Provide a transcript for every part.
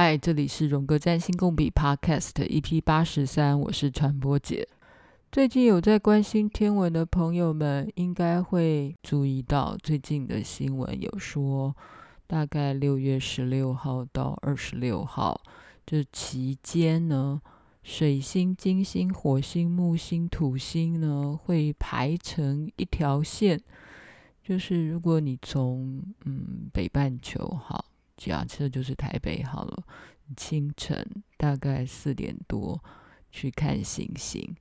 嗨，这里是荣格占星共笔 Podcast EP 八十三，我是传播姐。最近有在关心天文的朋友们，应该会注意到最近的新闻有说，大概六月十六号到二十六号这期间呢，水星、金星、火星、木星、土星呢会排成一条线。就是如果你从嗯北半球好，假设就是台北好了，清晨大概四点多去看星星，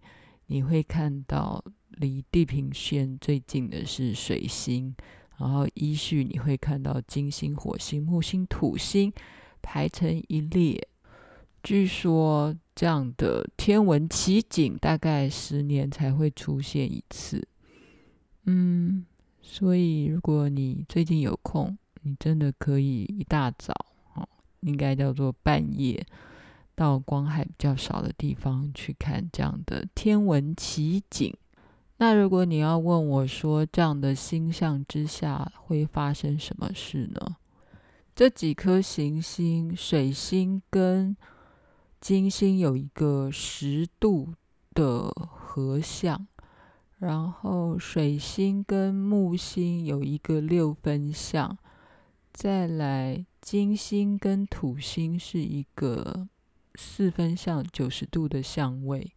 你会看到离地平线最近的是水星，然后依序你会看到金星、火星、木星、土星排成一列。据说这样的天文奇景大概十年才会出现一次。嗯。所以，如果你最近有空，你真的可以一大早，哦，应该叫做半夜，到光害比较少的地方去看这样的天文奇景。那如果你要问我说，这样的星象之下会发生什么事呢？这几颗行星，水星跟金星有一个十度的合相。然后水星跟木星有一个六分相，再来金星跟土星是一个四分相，九十度的相位。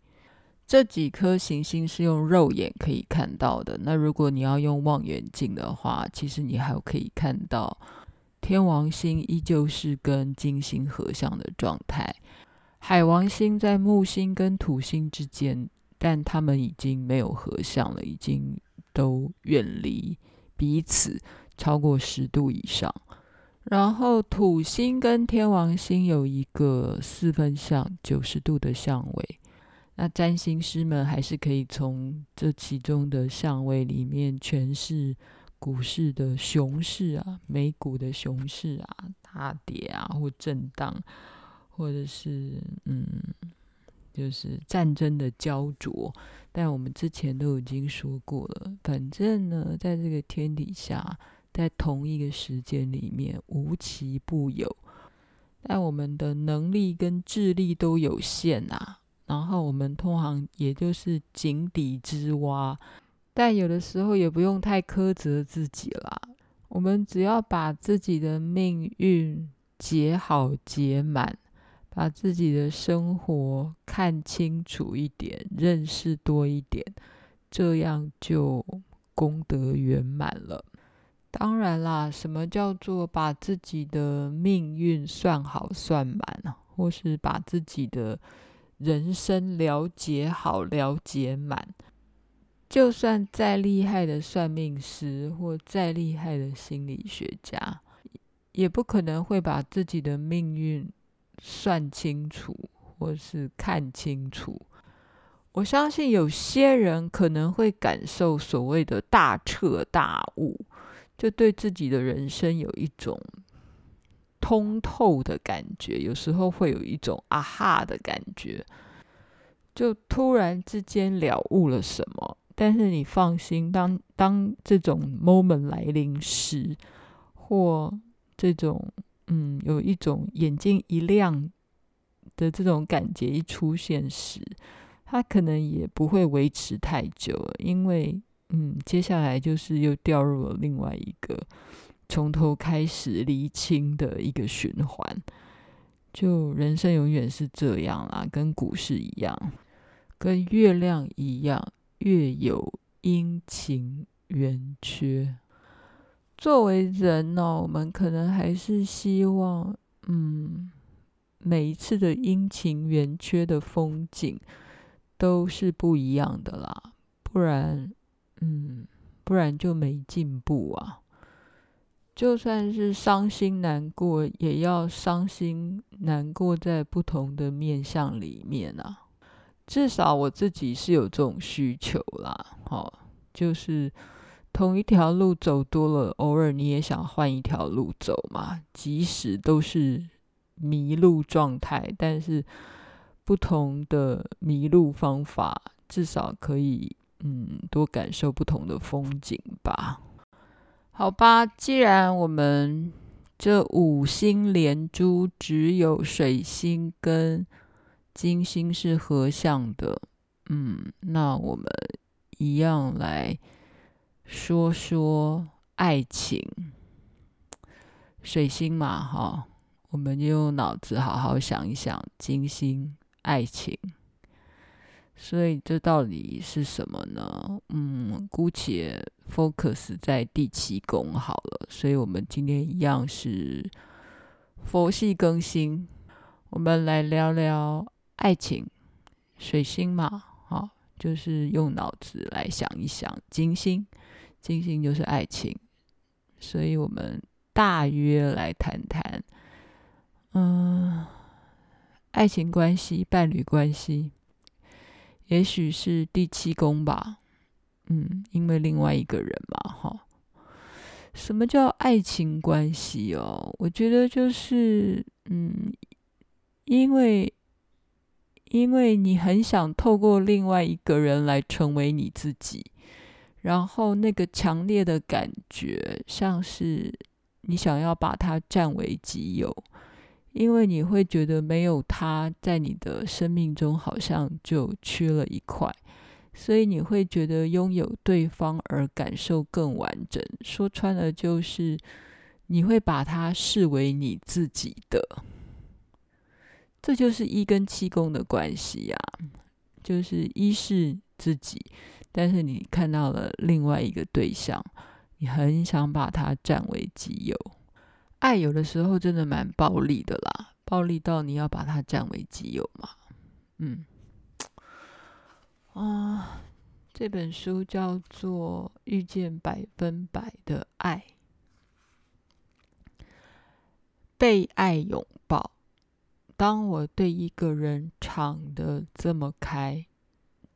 这几颗行星是用肉眼可以看到的。那如果你要用望远镜的话，其实你还可以看到天王星依旧是跟金星合相的状态，海王星在木星跟土星之间。但他们已经没有合相了，已经都远离彼此超过十度以上。然后土星跟天王星有一个四分相，九十度的相位。那占星师们还是可以从这其中的相位里面诠释股市的熊市啊，美股的熊市啊，大跌啊，或震荡，或者是嗯。就是战争的焦灼，但我们之前都已经说过了。反正呢，在这个天底下，在同一个时间里面，无奇不有。但我们的能力跟智力都有限啊。然后我们通常也就是井底之蛙，但有的时候也不用太苛责自己啦。我们只要把自己的命运解好解满。把自己的生活看清楚一点，认识多一点，这样就功德圆满了。当然啦，什么叫做把自己的命运算好算满呢？或是把自己的人生了解好、了解满？就算再厉害的算命师或再厉害的心理学家，也不可能会把自己的命运。算清楚，或是看清楚。我相信有些人可能会感受所谓的大彻大悟，就对自己的人生有一种通透的感觉。有时候会有一种啊哈的感觉，就突然之间了悟了什么。但是你放心，当当这种 moment 来临时，或这种。嗯，有一种眼睛一亮的这种感觉一出现时，它可能也不会维持太久，因为嗯，接下来就是又掉入了另外一个从头开始厘清的一个循环。就人生永远是这样啦，跟股市一样，跟月亮一样，月有阴晴圆缺。作为人呢、哦，我们可能还是希望，嗯，每一次的阴晴圆缺的风景都是不一样的啦，不然，嗯，不然就没进步啊。就算是伤心难过，也要伤心难过在不同的面向里面啊。至少我自己是有这种需求啦，好，就是。同一条路走多了，偶尔你也想换一条路走嘛。即使都是迷路状态，但是不同的迷路方法，至少可以嗯多感受不同的风景吧。好吧，既然我们这五星连珠只有水星跟金星是合相的。嗯，那我们一样来说说爱情。水星嘛，哈，我们就用脑子好好想一想，金星爱情。所以这到底是什么呢？嗯，姑且 focus 在第七宫好了。所以我们今天一样是佛系更新，我们来聊聊爱情。水星嘛，好，就是用脑子来想一想。金星，金星就是爱情，所以我们大约来谈谈，嗯，爱情关系、伴侣关系。也许是第七宫吧，嗯，因为另外一个人嘛，哈。什么叫爱情关系哦？我觉得就是，嗯，因为因为你很想透过另外一个人来成为你自己，然后那个强烈的感觉，像是你想要把他占为己有。因为你会觉得没有他在你的生命中，好像就缺了一块，所以你会觉得拥有对方而感受更完整。说穿了，就是你会把他视为你自己的。这就是一跟七宫的关系呀，就是一是自己，但是你看到了另外一个对象，你很想把他占为己有。爱有的时候真的蛮暴力的啦，暴力到你要把它占为己有嘛。嗯，啊，这本书叫做《遇见百分百的爱》，被爱拥抱。当我对一个人敞得这么开，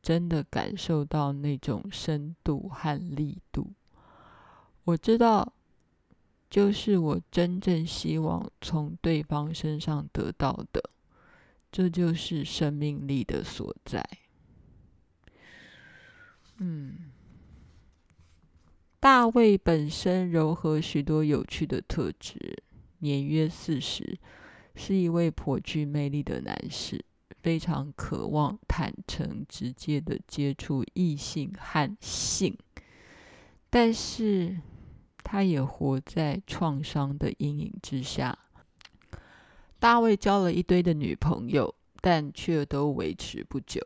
真的感受到那种深度和力度，我知道。就是我真正希望从对方身上得到的，这就是生命力的所在。嗯，大卫本身糅合许多有趣的特质，年约四十，是一位颇具魅力的男士，非常渴望坦诚直接的接触异性和性，但是。他也活在创伤的阴影之下。大卫交了一堆的女朋友，但却都维持不久。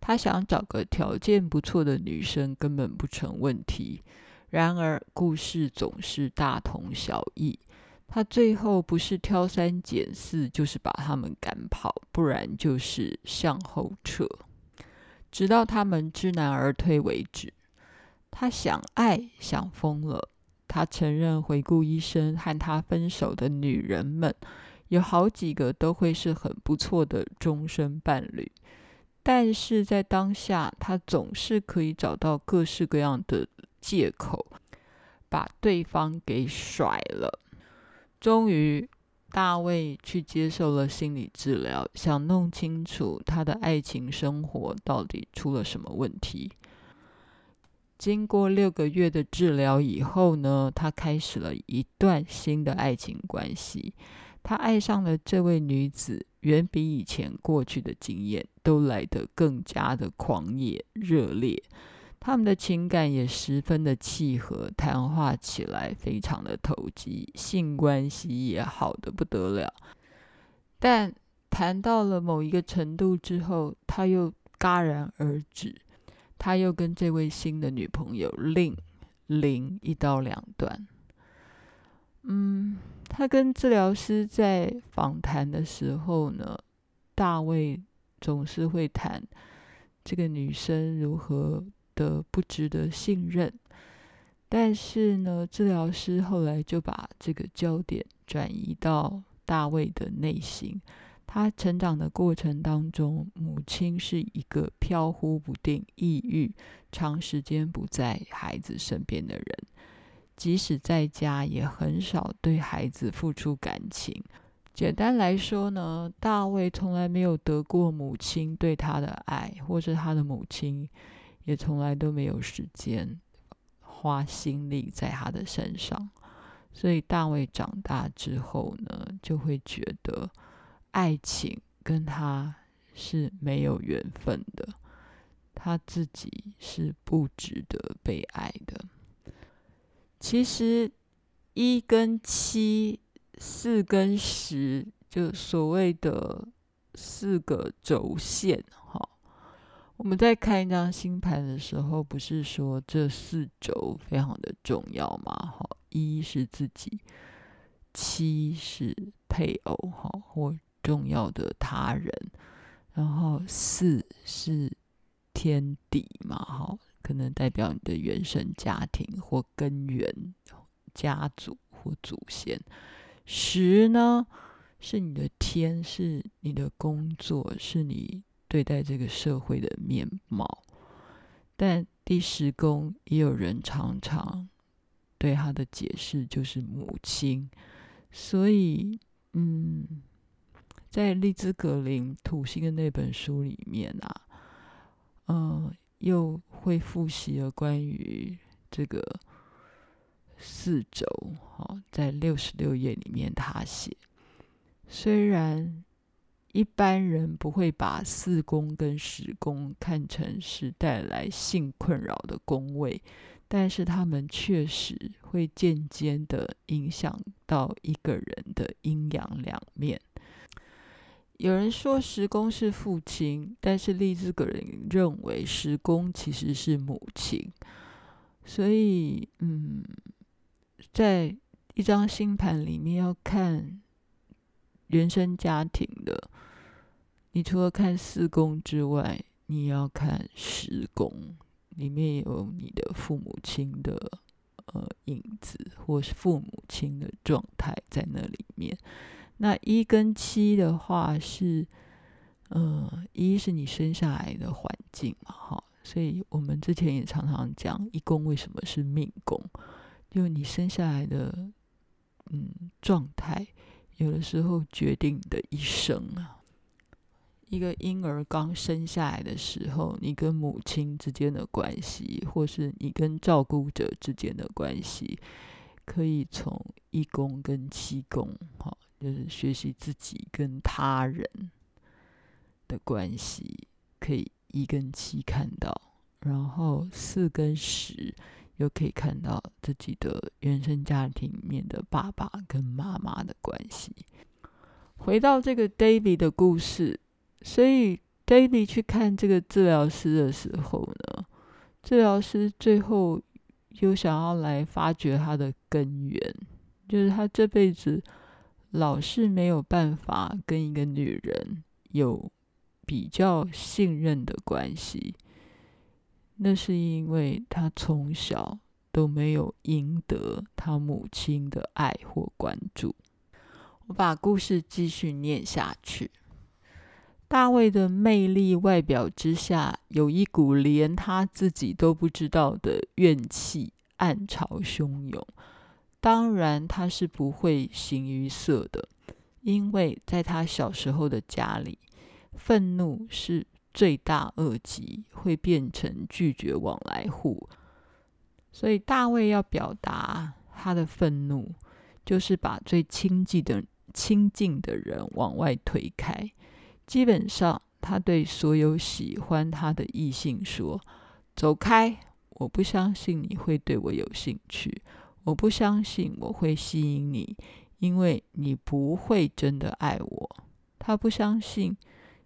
他想找个条件不错的女生，根本不成问题。然而，故事总是大同小异。他最后不是挑三拣四，就是把他们赶跑，不然就是向后撤，直到他们知难而退为止。他想爱，想疯了。他承认，回顾一生和他分手的女人们，有好几个都会是很不错的终身伴侣。但是在当下，他总是可以找到各式各样的借口，把对方给甩了。终于，大卫去接受了心理治疗，想弄清楚他的爱情生活到底出了什么问题。经过六个月的治疗以后呢，他开始了一段新的爱情关系。他爱上了这位女子，远比以前过去的经验都来得更加的狂野热烈。他们的情感也十分的契合，谈话起来非常的投机，性关系也好的不得了。但谈到了某一个程度之后，他又戛然而止。他又跟这位新的女朋友另另一刀两断。嗯，他跟治疗师在访谈的时候呢，大卫总是会谈这个女生如何的不值得信任，但是呢，治疗师后来就把这个焦点转移到大卫的内心。他成长的过程当中，母亲是一个飘忽不定、抑郁、长时间不在孩子身边的人，即使在家也很少对孩子付出感情。简单来说呢，大卫从来没有得过母亲对他的爱，或者他的母亲也从来都没有时间花心力在他的身上。所以大卫长大之后呢，就会觉得爱情跟他是没有缘分的，他自己是不值得被爱的。其实一跟七，四跟十，就所谓的四个轴线，哈。我们在看一张星盘的时候，不是说这四轴非常的重要吗？哈，一是自己，七是配偶，哈，或重要的他人，然后四是天地嘛，哈，可能代表你的原生家庭或根源、家族或祖先。十呢，是你的天，是你的工作，是你。对待这个社会的面貌，但第十宫也有人常常对他的解释就是母亲，所以，嗯，在利兹格林土星的那本书里面啊，嗯，又会复习了关于这个四轴，哦，在六十六页里面他写，虽然。一般人不会把四宫跟十宫看成是带来性困扰的宫位，但是他们确实会渐渐的影响到一个人的阴阳两面。有人说十宫是父亲，但是丽兹个人认为十宫其实是母亲。所以，嗯，在一张星盘里面要看。原生家庭的，你除了看四宫之外，你要看十宫，里面有你的父母亲的呃影子，或是父母亲的状态在那里面。那一跟七的话是，呃，一是你生下来的环境嘛，哈，所以我们之前也常常讲一宫为什么是命宫，就你生下来的嗯状态。有的时候决定你的一生啊，一个婴儿刚生下来的时候，你跟母亲之间的关系，或是你跟照顾者之间的关系，可以从一宫跟七宫，哈，就是学习自己跟他人的关系，可以一跟七看到，然后四跟十。又可以看到自己的原生家庭里面的爸爸跟妈妈的关系。回到这个 David 的故事，所以 David 去看这个治疗师的时候呢，治疗师最后又想要来发掘他的根源，就是他这辈子老是没有办法跟一个女人有比较信任的关系。那是因为他从小都没有赢得他母亲的爱或关注。我把故事继续念下去。大卫的魅力外表之下，有一股连他自己都不知道的怨气，暗潮汹涌。当然，他是不会形于色的，因为在他小时候的家里，愤怒是。罪大恶极，会变成拒绝往来户。所以大卫要表达他的愤怒，就是把最亲近的亲近的人往外推开。基本上，他对所有喜欢他的异性说：“走开！我不相信你会对我有兴趣，我不相信我会吸引你，因为你不会真的爱我。”他不相信，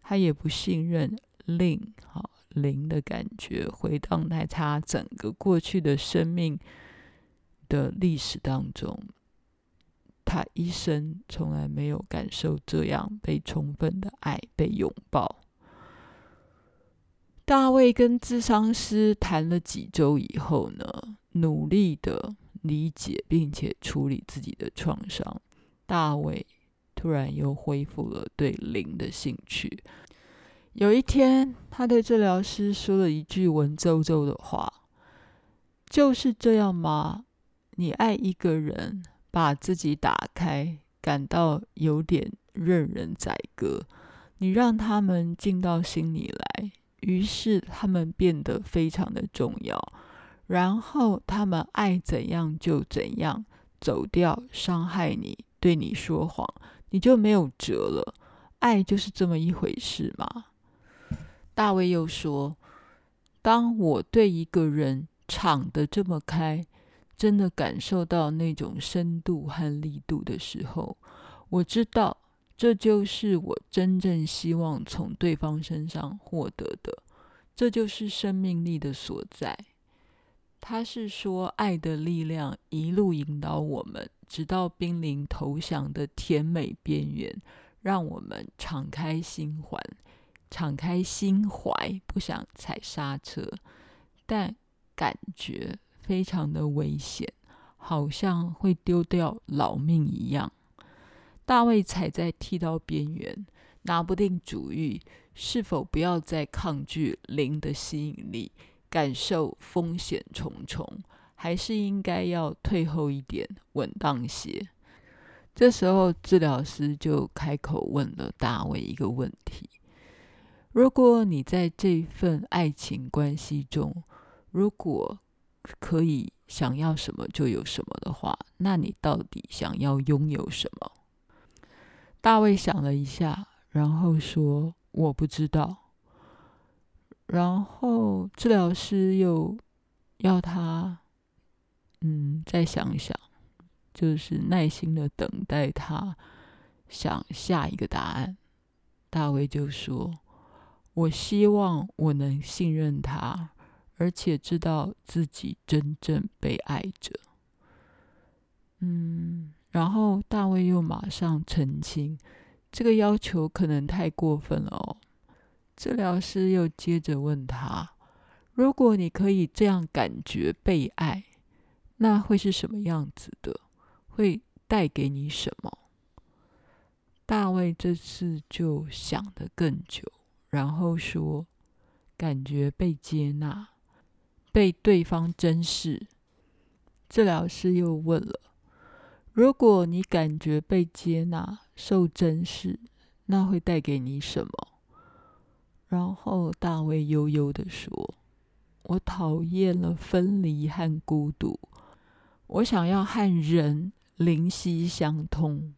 他也不信任。令，好灵的感觉回荡在他整个过去的生命的历史当中，他一生从来没有感受这样被充分的爱、被拥抱。大卫跟咨商师谈了几周以后呢，努力的理解并且处理自己的创伤，大卫突然又恢复了对灵的兴趣。有一天，他对治疗师说了一句文绉绉的话：“就是这样吗？你爱一个人，把自己打开，感到有点任人宰割。你让他们进到心里来，于是他们变得非常的重要。然后他们爱怎样就怎样，走掉，伤害你，对你说谎，你就没有辙了。爱就是这么一回事嘛。大卫又说：“当我对一个人敞得这么开，真的感受到那种深度和力度的时候，我知道这就是我真正希望从对方身上获得的，这就是生命力的所在。”他是说，爱的力量一路引导我们，直到濒临投降的甜美边缘，让我们敞开心怀，敞开心怀，不想踩刹车，但感觉非常的危险，好像会丢掉老命一样。大卫踩在剃刀边缘，拿不定主意，是否不要再抗拒灵的吸引力。感受风险重重，还是应该要退后一点，稳当些。这时候，治疗师就开口问了大卫一个问题：如果你在这份爱情关系中，如果可以想要什么就有什么的话，那你到底想要拥有什么？大卫想了一下，然后说：“我不知道。”然后治疗师又要他，嗯，再想一想，就是耐心的等待他想下一个答案。大卫就说：“我希望我能信任他，而且知道自己真正被爱着。”嗯，然后大卫又马上澄清：“这个要求可能太过分了哦。”治疗师又接着问他：“如果你可以这样感觉被爱，那会是什么样子的？会带给你什么？”大卫这次就想得更久，然后说：“感觉被接纳，被对方珍视。”治疗师又问了：“如果你感觉被接纳、受珍视，那会带给你什么？”然后大卫悠悠地说：“我讨厌了分离和孤独，我想要和人灵犀相通。”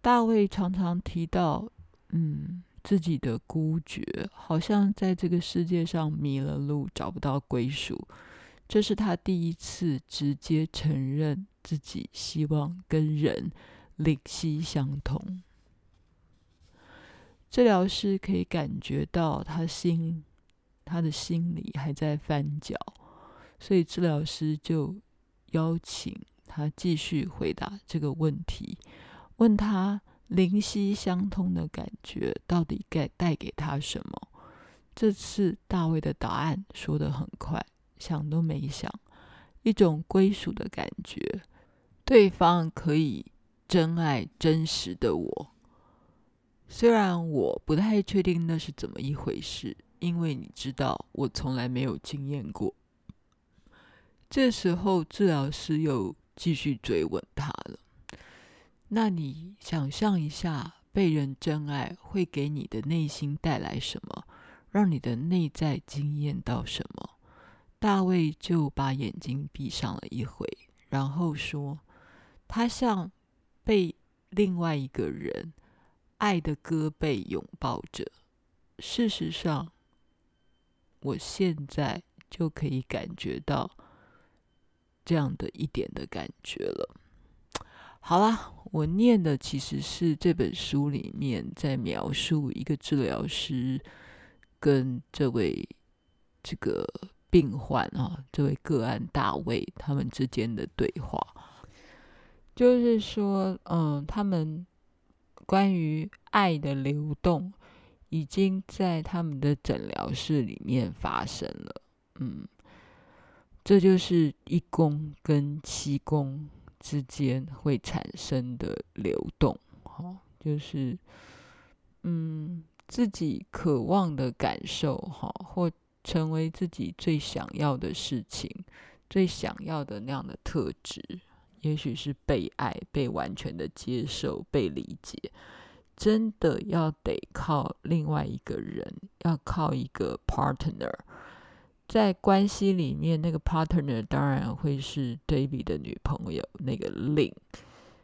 大卫常常提到，嗯，自己的孤绝，好像在这个世界上迷了路，找不到归属。这是他第一次直接承认自己希望跟人灵犀相通。治疗师可以感觉到他心，他的心里还在翻搅，所以治疗师就邀请他继续回答这个问题，问他灵犀相通的感觉到底该带给他什么？这次大卫的答案说得很快，想都没想，一种归属的感觉，对方可以真爱真实的我。虽然我不太确定那是怎么一回事，因为你知道，我从来没有经验过。这时候，治疗师又继续追问他了：“那你想象一下，被人真爱会给你的内心带来什么？让你的内在惊艳到什么？”大卫就把眼睛闭上了一回，然后说：“他像被另外一个人。”爱的胳膊拥抱着，事实上，我现在就可以感觉到这样的一点的感觉了。好啦，我念的其实是这本书里面在描述一个治疗师跟这位这个病患啊，这位个案大卫他们之间的对话，就是说，嗯，他们。关于爱的流动，已经在他们的诊疗室里面发生了。嗯，这就是一宫跟七宫之间会产生的流动。哈，就是嗯，自己渴望的感受，哈，或成为自己最想要的事情，最想要的那样的特质。也许是被爱、被完全的接受、被理解，真的要得靠另外一个人，要靠一个 partner，在关系里面，那个 partner 当然会是 David 的女朋友，那个 Lynn，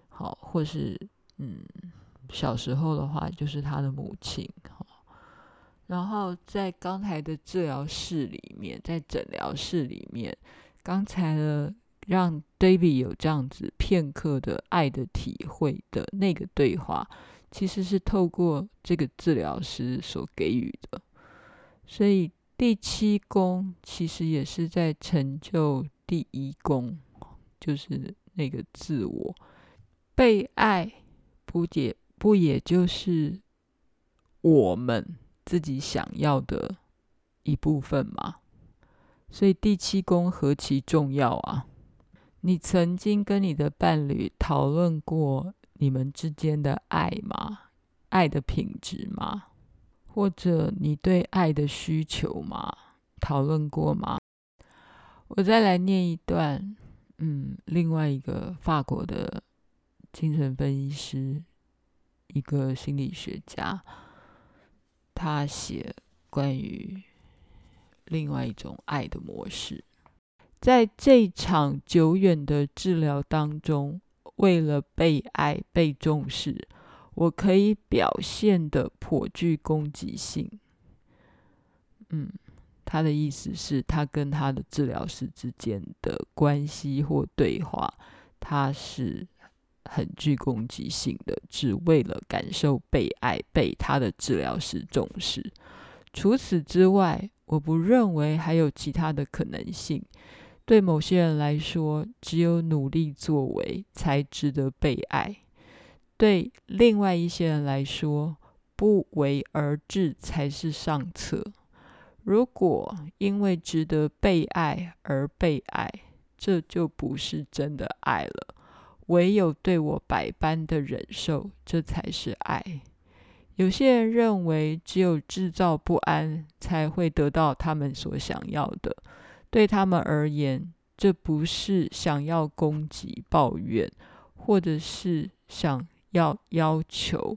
好，或是嗯，小时候的话就是他的母亲，好。然后在刚才的治疗室里面，在诊疗室里面，刚才呢，让 David 有这样子片刻的爱的体会的那个对话，其实是透过这个治疗师所给予的，所以。第七宫其实也是在成就第一宫，就是那个自我被爱，不也不也就是我们自己想要的一部分吗？所以第七宫何其重要啊！你曾经跟你的伴侣讨论过你们之间的爱吗？爱的品质吗？或者你对爱的需求吗？讨论过吗？我再来念一段，嗯，另外一个法国的精神分析师，一个心理学家，他写关于另外一种爱的模式，在这场久远的治疗当中，为了被爱、被重视。我可以表现得颇具攻击性。嗯，他的意思是，他跟他的治疗师之间的关系或对话，他是很具攻击性的，只为了感受被爱，被他的治疗师重视。除此之外，我不认为还有其他的可能性。对某些人来说，只有努力作为才值得被爱。对另外一些人来说，不为而治才是上策。如果因为值得被爱而被爱，这就不是真的爱了。唯有对我百般的忍受，这才是爱。有些人认为，只有制造不安，才会得到他们所想要的。对他们而言，这不是想要攻击、抱怨，或者是想。要要求，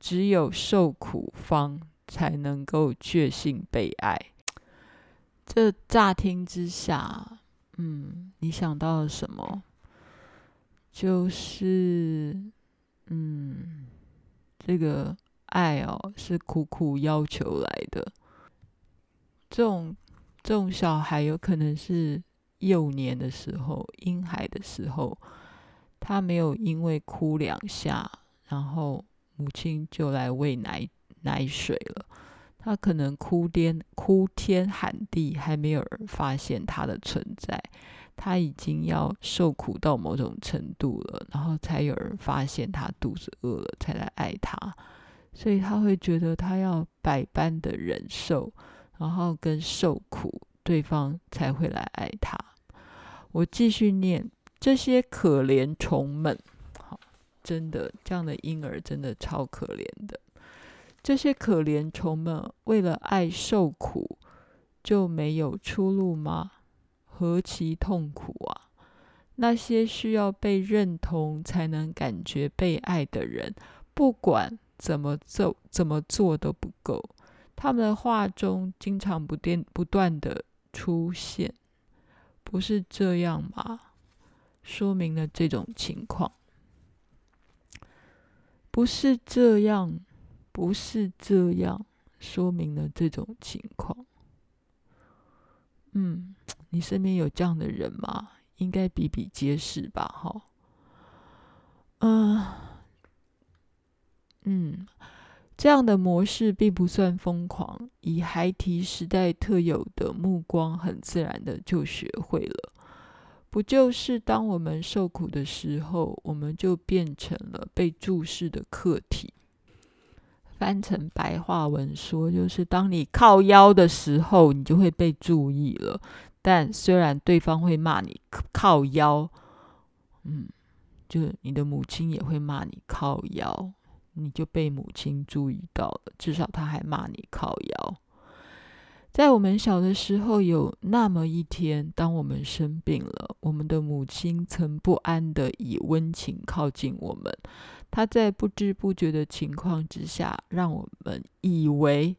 只有受苦方才能够确信被爱。这乍听之下，嗯，你想到了什么？就是，嗯，这个爱哦，是苦苦要求来的。这种这种小孩，有可能是幼年的时候，婴孩的时候。他没有因为哭两下，然后母亲就来喂奶奶水了。他可能哭天哭天喊地，还没有人发现他的存在。他已经要受苦到某种程度了，然后才有人发现他肚子饿了，才来爱他。所以他会觉得他要百般的忍受，然后跟受苦，对方才会来爱他。我继续念。这些可怜虫们，好，真的，这样的婴儿真的超可怜的。这些可怜虫们为了爱受苦，就没有出路吗？何其痛苦啊！那些需要被认同才能感觉被爱的人，不管怎么做，怎么做都不够。他们的话中经常不断不断的出现，不是这样吗？说明了这种情况，不是这样，不是这样，说明了这种情况。嗯，你身边有这样的人吗？应该比比皆是吧？哈，嗯，嗯，这样的模式并不算疯狂，以孩提时代特有的目光，很自然的就学会了。不就是当我们受苦的时候，我们就变成了被注视的客体。翻成白话文说，就是当你靠腰的时候，你就会被注意了。但虽然对方会骂你靠腰，嗯，就是你的母亲也会骂你靠腰，你就被母亲注意到了。至少他还骂你靠腰。在我们小的时候，有那么一天，当我们生病了，我们的母亲曾不安地以温情靠近我们。她在不知不觉的情况之下，让我们以为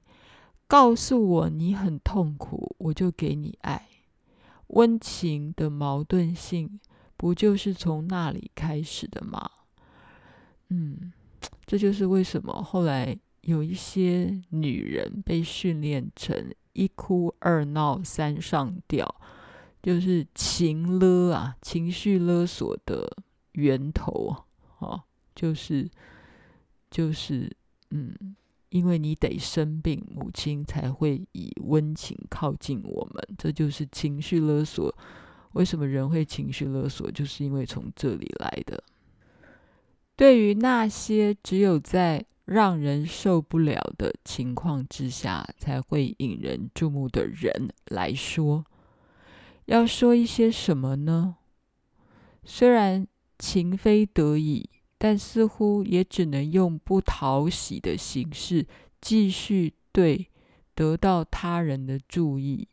告诉我你很痛苦，我就给你爱。温情的矛盾性，不就是从那里开始的吗？嗯，这就是为什么后来有一些女人被训练成一哭二闹三上吊，就是情勒啊，情绪勒索的源头啊，就是就是嗯，因为你得生病，母亲才会以温情靠近我们，这就是情绪勒索。为什么人会情绪勒索？就是因为从这里来的。对于那些只有在让人受不了的情况之下才会引人注目的人来说，要说一些什么呢？虽然情非得已，但似乎也只能用不讨喜的形式继续对得到他人的注意，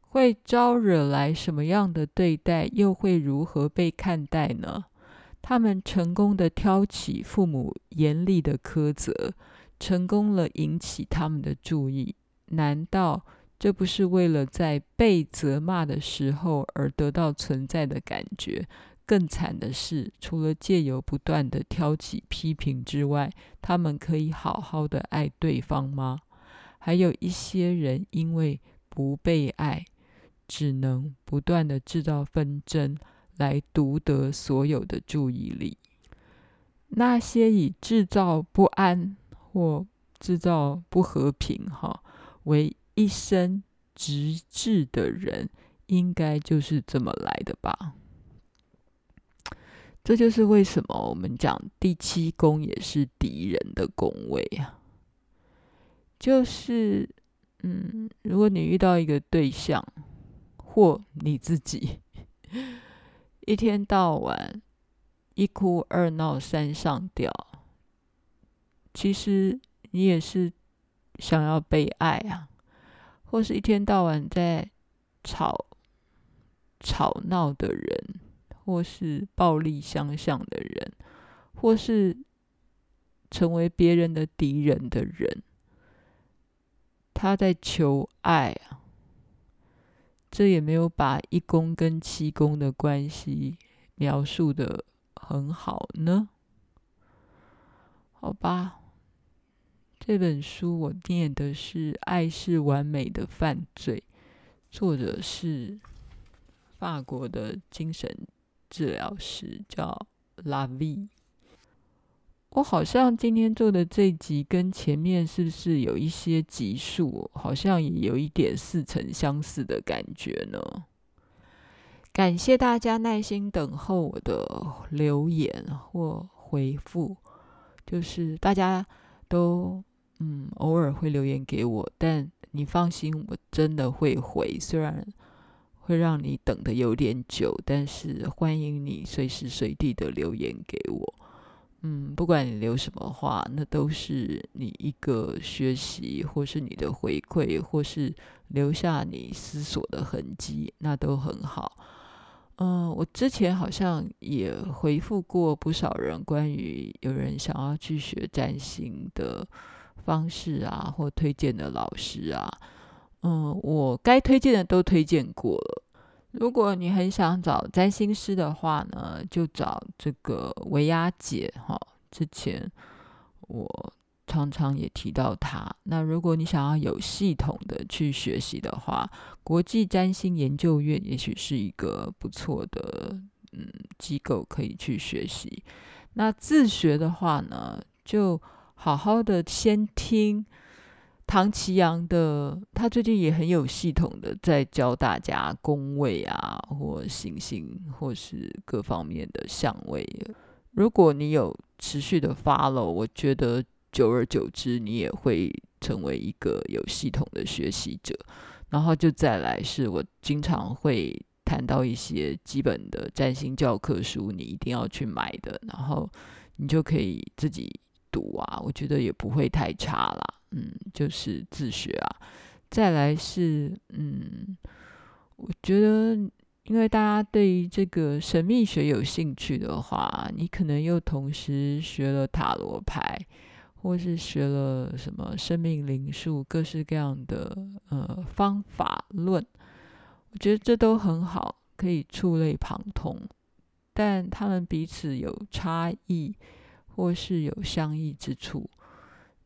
会招惹来什么样的对待，又会如何被看待呢？他们成功的挑起父母严厉的苛责，成功了引起他们的注意。难道这不是为了在被责骂的时候而得到存在的感觉？更惨的是，除了借由不断的挑起批评之外，他们可以好好的爱对方吗？还有一些人因为不被爱，只能不断的制造纷争。来独得所有的注意力。那些以制造不安或制造不和平哈为一生职志的人，应该就是这么来的吧？这就是为什么我们讲第七宫也是敌人的宫位啊。就是嗯，如果你遇到一个对象或你自己。一天到晚一哭二闹三上吊，其实你也是想要被爱啊，或是一天到晚在吵吵闹的人，或是暴力相向的人，或是成为别人的敌人的人，他在求爱啊。这也没有把一宫跟七宫的关系描述得很好呢。好吧，这本书我念的是《爱是完美的犯罪》，作者是法国的精神治疗师，叫拉维。我好像今天做的这集跟前面是不是有一些集数，好像也有一点似曾相识的感觉呢？感谢大家耐心等候我的留言或回复，就是大家都嗯偶尔会留言给我，但你放心，我真的会回，虽然会让你等的有点久，但是欢迎你随时随地的留言给我。嗯，不管你留什么话，那都是你一个学习，或是你的回馈，或是留下你思索的痕迹，那都很好。嗯，我之前好像也回复过不少人，关于有人想要去学占星的方式啊，或推荐的老师啊。嗯，我该推荐的都推荐过了。如果你很想找占星师的话呢，就找这个维亚姐哈。之前我常常也提到她。那如果你想要有系统的去学习的话，国际占星研究院也许是一个不错的嗯机构可以去学习。那自学的话呢，就好好的先听。唐綺阳的，他最近也很有系统的在教大家宫位啊，或行星，或是各方面的相位。如果你有持续的 follow，我觉得久而久之，你也会成为一个有系统的学习者。然后就再来，是我经常会谈到一些基本的占星教科书，你一定要去买的，然后你就可以自己读啊，我觉得也不会太差啦。嗯，就是自学啊。再来是，嗯，我觉得，因为大家对于这个神秘学有兴趣的话，你可能又同时学了塔罗牌，或是学了什么生命灵数，各式各样的呃方法论，我觉得这都很好，可以触类旁通。但他们彼此有差异，或是有相异之处，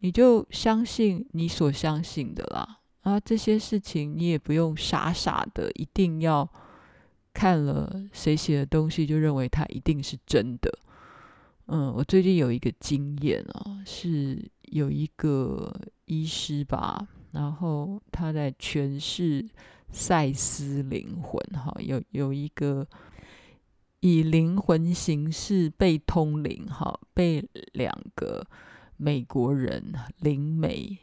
你就相信你所相信的啦。啊，这些事情你也不用傻傻的一定要看了谁写的东西就认为它一定是真的。嗯，我最近有一个经验啊，是有一个医师吧，然后他在诠释赛斯灵魂，哈，有有一个以灵魂形式被通灵，哈，被两个美国人灵媒。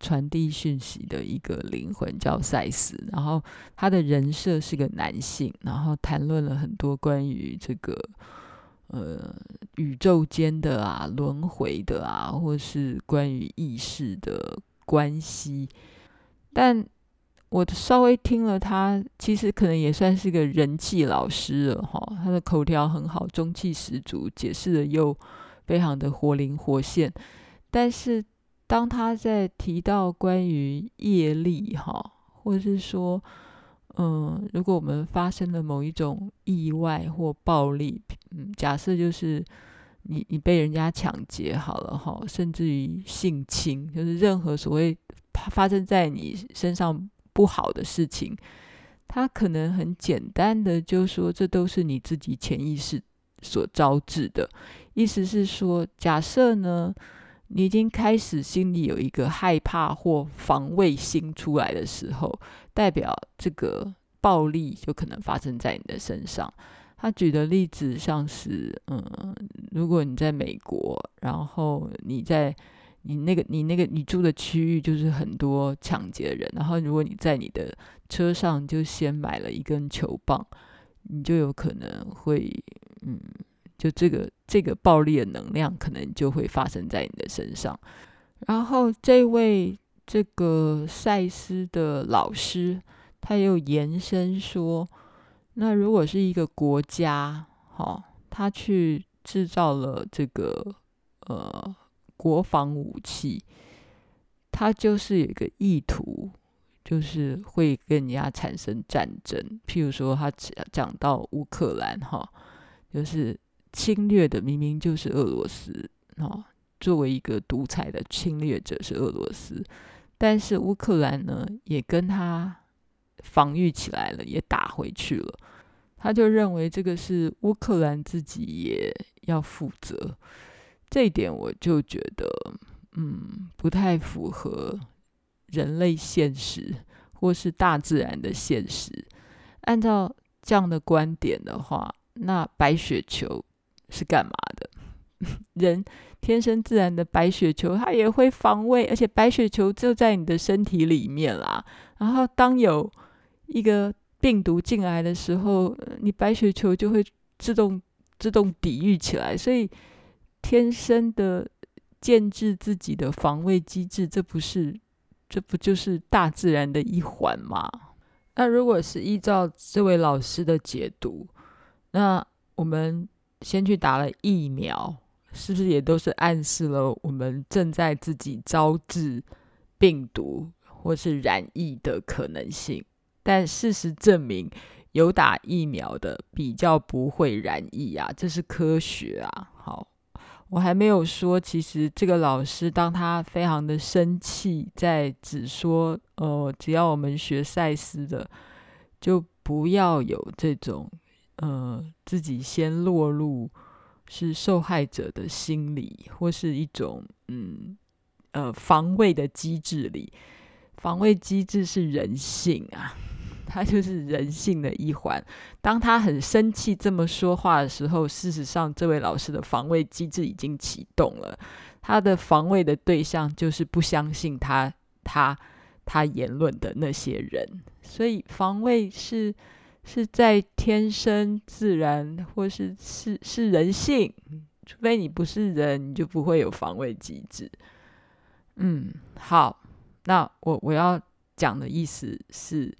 传递讯息的一个灵魂叫赛斯，然后他的人设是个男性，然后谈论了很多关于这个呃宇宙间的啊、轮回的啊，或是关于意识的关系。但我稍微听了他，其实可能也算是个人气老师了哈。他的口条很好，中气十足，解释的又非常的活灵活现，但是。当他在提到关于业力哈，或者是说，嗯，如果我们发生了某一种意外或暴力，嗯，假设就是你你被人家抢劫好了哈，甚至于性侵，就是任何所谓发生在你身上不好的事情，他可能很简单的就说，这都是你自己潜意识所招致的，意思是说，假设呢。你已经开始心里有一个害怕或防卫心出来的时候，代表这个暴力就可能发生在你的身上。他举的例子像是，嗯，如果你在美国，然后你在你那个你那个你住的区域就是很多抢劫人，然后如果你在你的车上就先买了一根球棒，你就有可能会，嗯。就这个这个暴力的能量，可能就会发生在你的身上。然后这位这个赛斯的老师，他又延伸说，那如果是一个国家，哈，他去制造了这个呃国防武器，他就是有一个意图，就是会跟人家产生战争。譬如说，他讲到乌克兰，哈，就是。侵略的明明就是俄罗斯啊，作为一个独裁的侵略者是俄罗斯，但是乌克兰呢也跟他防御起来了，也打回去了。他就认为这个是乌克兰自己也要负责，这一点我就觉得嗯不太符合人类现实或是大自然的现实。按照这样的观点的话，那白血球。是干嘛的？人天生自然的白血球，它也会防卫，而且白血球就在你的身体里面啦。然后当有一个病毒进来的时候，你白血球就会自动自动抵御起来。所以天生的建制自己的防卫机制，这不是这不就是大自然的一环吗？那如果是依照这位老师的解读，那我们。先去打了疫苗，是不是也都是暗示了我们正在自己招致病毒或是染疫的可能性？但事实证明，有打疫苗的比较不会染疫啊，这是科学啊。好，我还没有说，其实这个老师当他非常的生气，在只说，呃，只要我们学赛斯的，就不要有这种。呃，自己先落入是受害者的心理，或是一种嗯呃防卫的机制里。防卫机制是人性啊，它就是人性的一环。当他很生气这么说话的时候，事实上这位老师的防卫机制已经启动了。他的防卫的对象就是不相信他他他言论的那些人，所以防卫是。是在天生自然，或是是是人性，除非你不是人，你就不会有防卫机制。嗯，好，那我我要讲的意思是，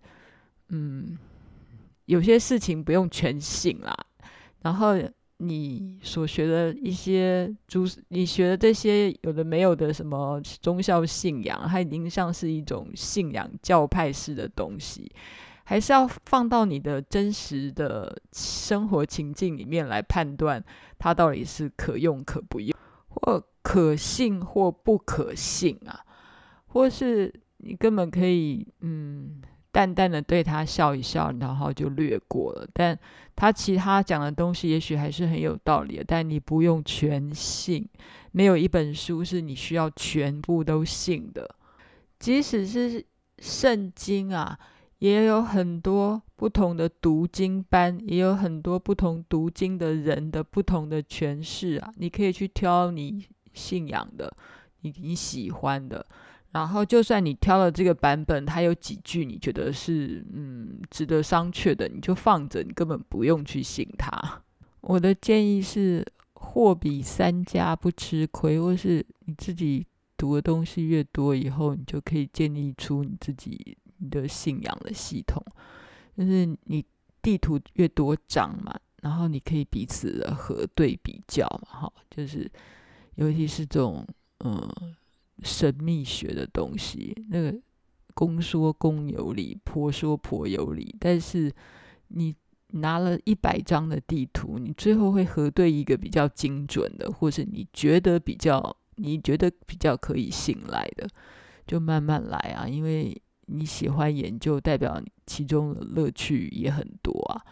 嗯，有些事情不用全信啦。然后你所学的一些主，你学的这些有的没有的什么宗教信仰，它已经像是一种信仰教派式的东西，还是要放到你的真实的生活情境里面来判断，它到底是可用可不用，或可信或不可信啊，或是你根本可以嗯。淡淡的对他笑一笑，然后就略过了。但他其他讲的东西，也许还是很有道理的。但你不用全信，没有一本书是你需要全部都信的。即使是圣经啊，也有很多不同的读经班，也有很多不同读经的人的不同的诠释啊。你可以去挑你信仰的，你你喜欢的。然后，就算你挑了这个版本，它有几句你觉得是嗯值得商榷的，你就放着，你根本不用去信它。我的建议是，货比三家不吃亏，或是你自己读的东西越多，以后你就可以建立出你自己的信仰的系统。就是你地图越多张嘛，然后你可以彼此的核对比较嘛，哈，就是尤其是这种嗯。神秘学的东西，那个公说公有理，婆说婆有理。但是你拿了一百张的地图，你最后会核对一个比较精准的，或是你觉得比较你觉得比较可以信赖的，就慢慢来啊。因为你喜欢研究，代表其中的乐趣也很多啊。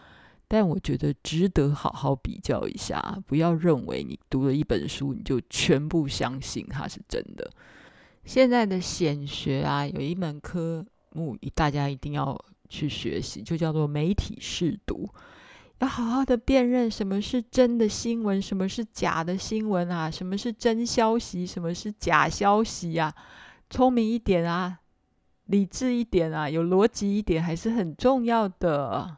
但我觉得值得好好比较一下，不要认为你读了一本书，你就全部相信它是真的。现在的显学啊，有一门科目大家一定要去学习，就叫做媒体试读，要好好的辨认什么是真的新闻，什么是假的新闻啊，什么是真消息，什么是假消息啊，聪明一点啊，理智一点啊，有逻辑一点还是很重要的。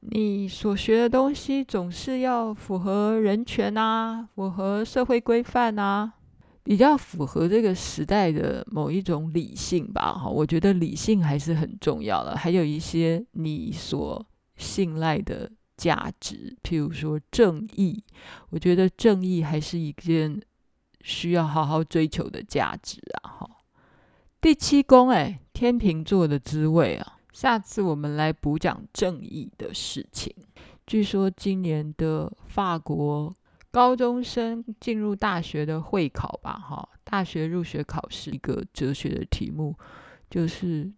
你所学的东西总是要符合人权啊，符合社会规范啊。比较符合这个时代的某一种理性吧，哈，我觉得理性还是很重要的。还有一些你所信赖的价值，譬如说正义，我觉得正义还是一件需要好好追求的价值啊，哈。第七宫，哎，天秤座的滋味啊，下次我们来补讲正义的事情。据说今年的法国。高中生进入大学的会考吧，哈，大学入学考试一个哲学的题目，就是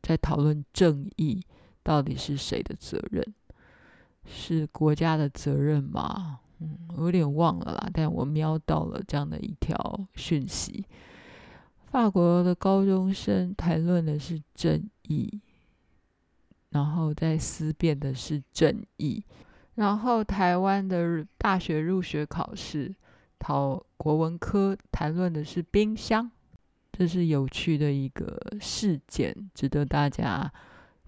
在讨论正义到底是谁的责任？是国家的责任吗？嗯，我有点忘了啦，但我瞄到了这样的一条讯息。法国的高中生谈论的是正义，然后在思辨的是正义。然后台湾的大学入学考试考国文科谈论的是冰箱，这是有趣的一个事件，值得大家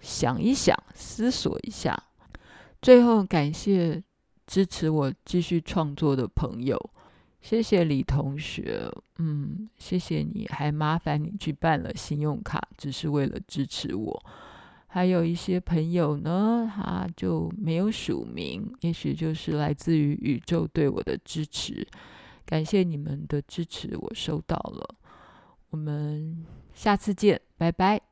想一想、思索一下。最后感谢支持我继续创作的朋友，谢谢李同学，嗯，谢谢你，还麻烦你去办了信用卡，只是为了支持我。还有一些朋友呢，他就没有署名，也许就是来自于宇宙对我的支持。感谢你们的支持，我收到了。我们下次见，拜拜。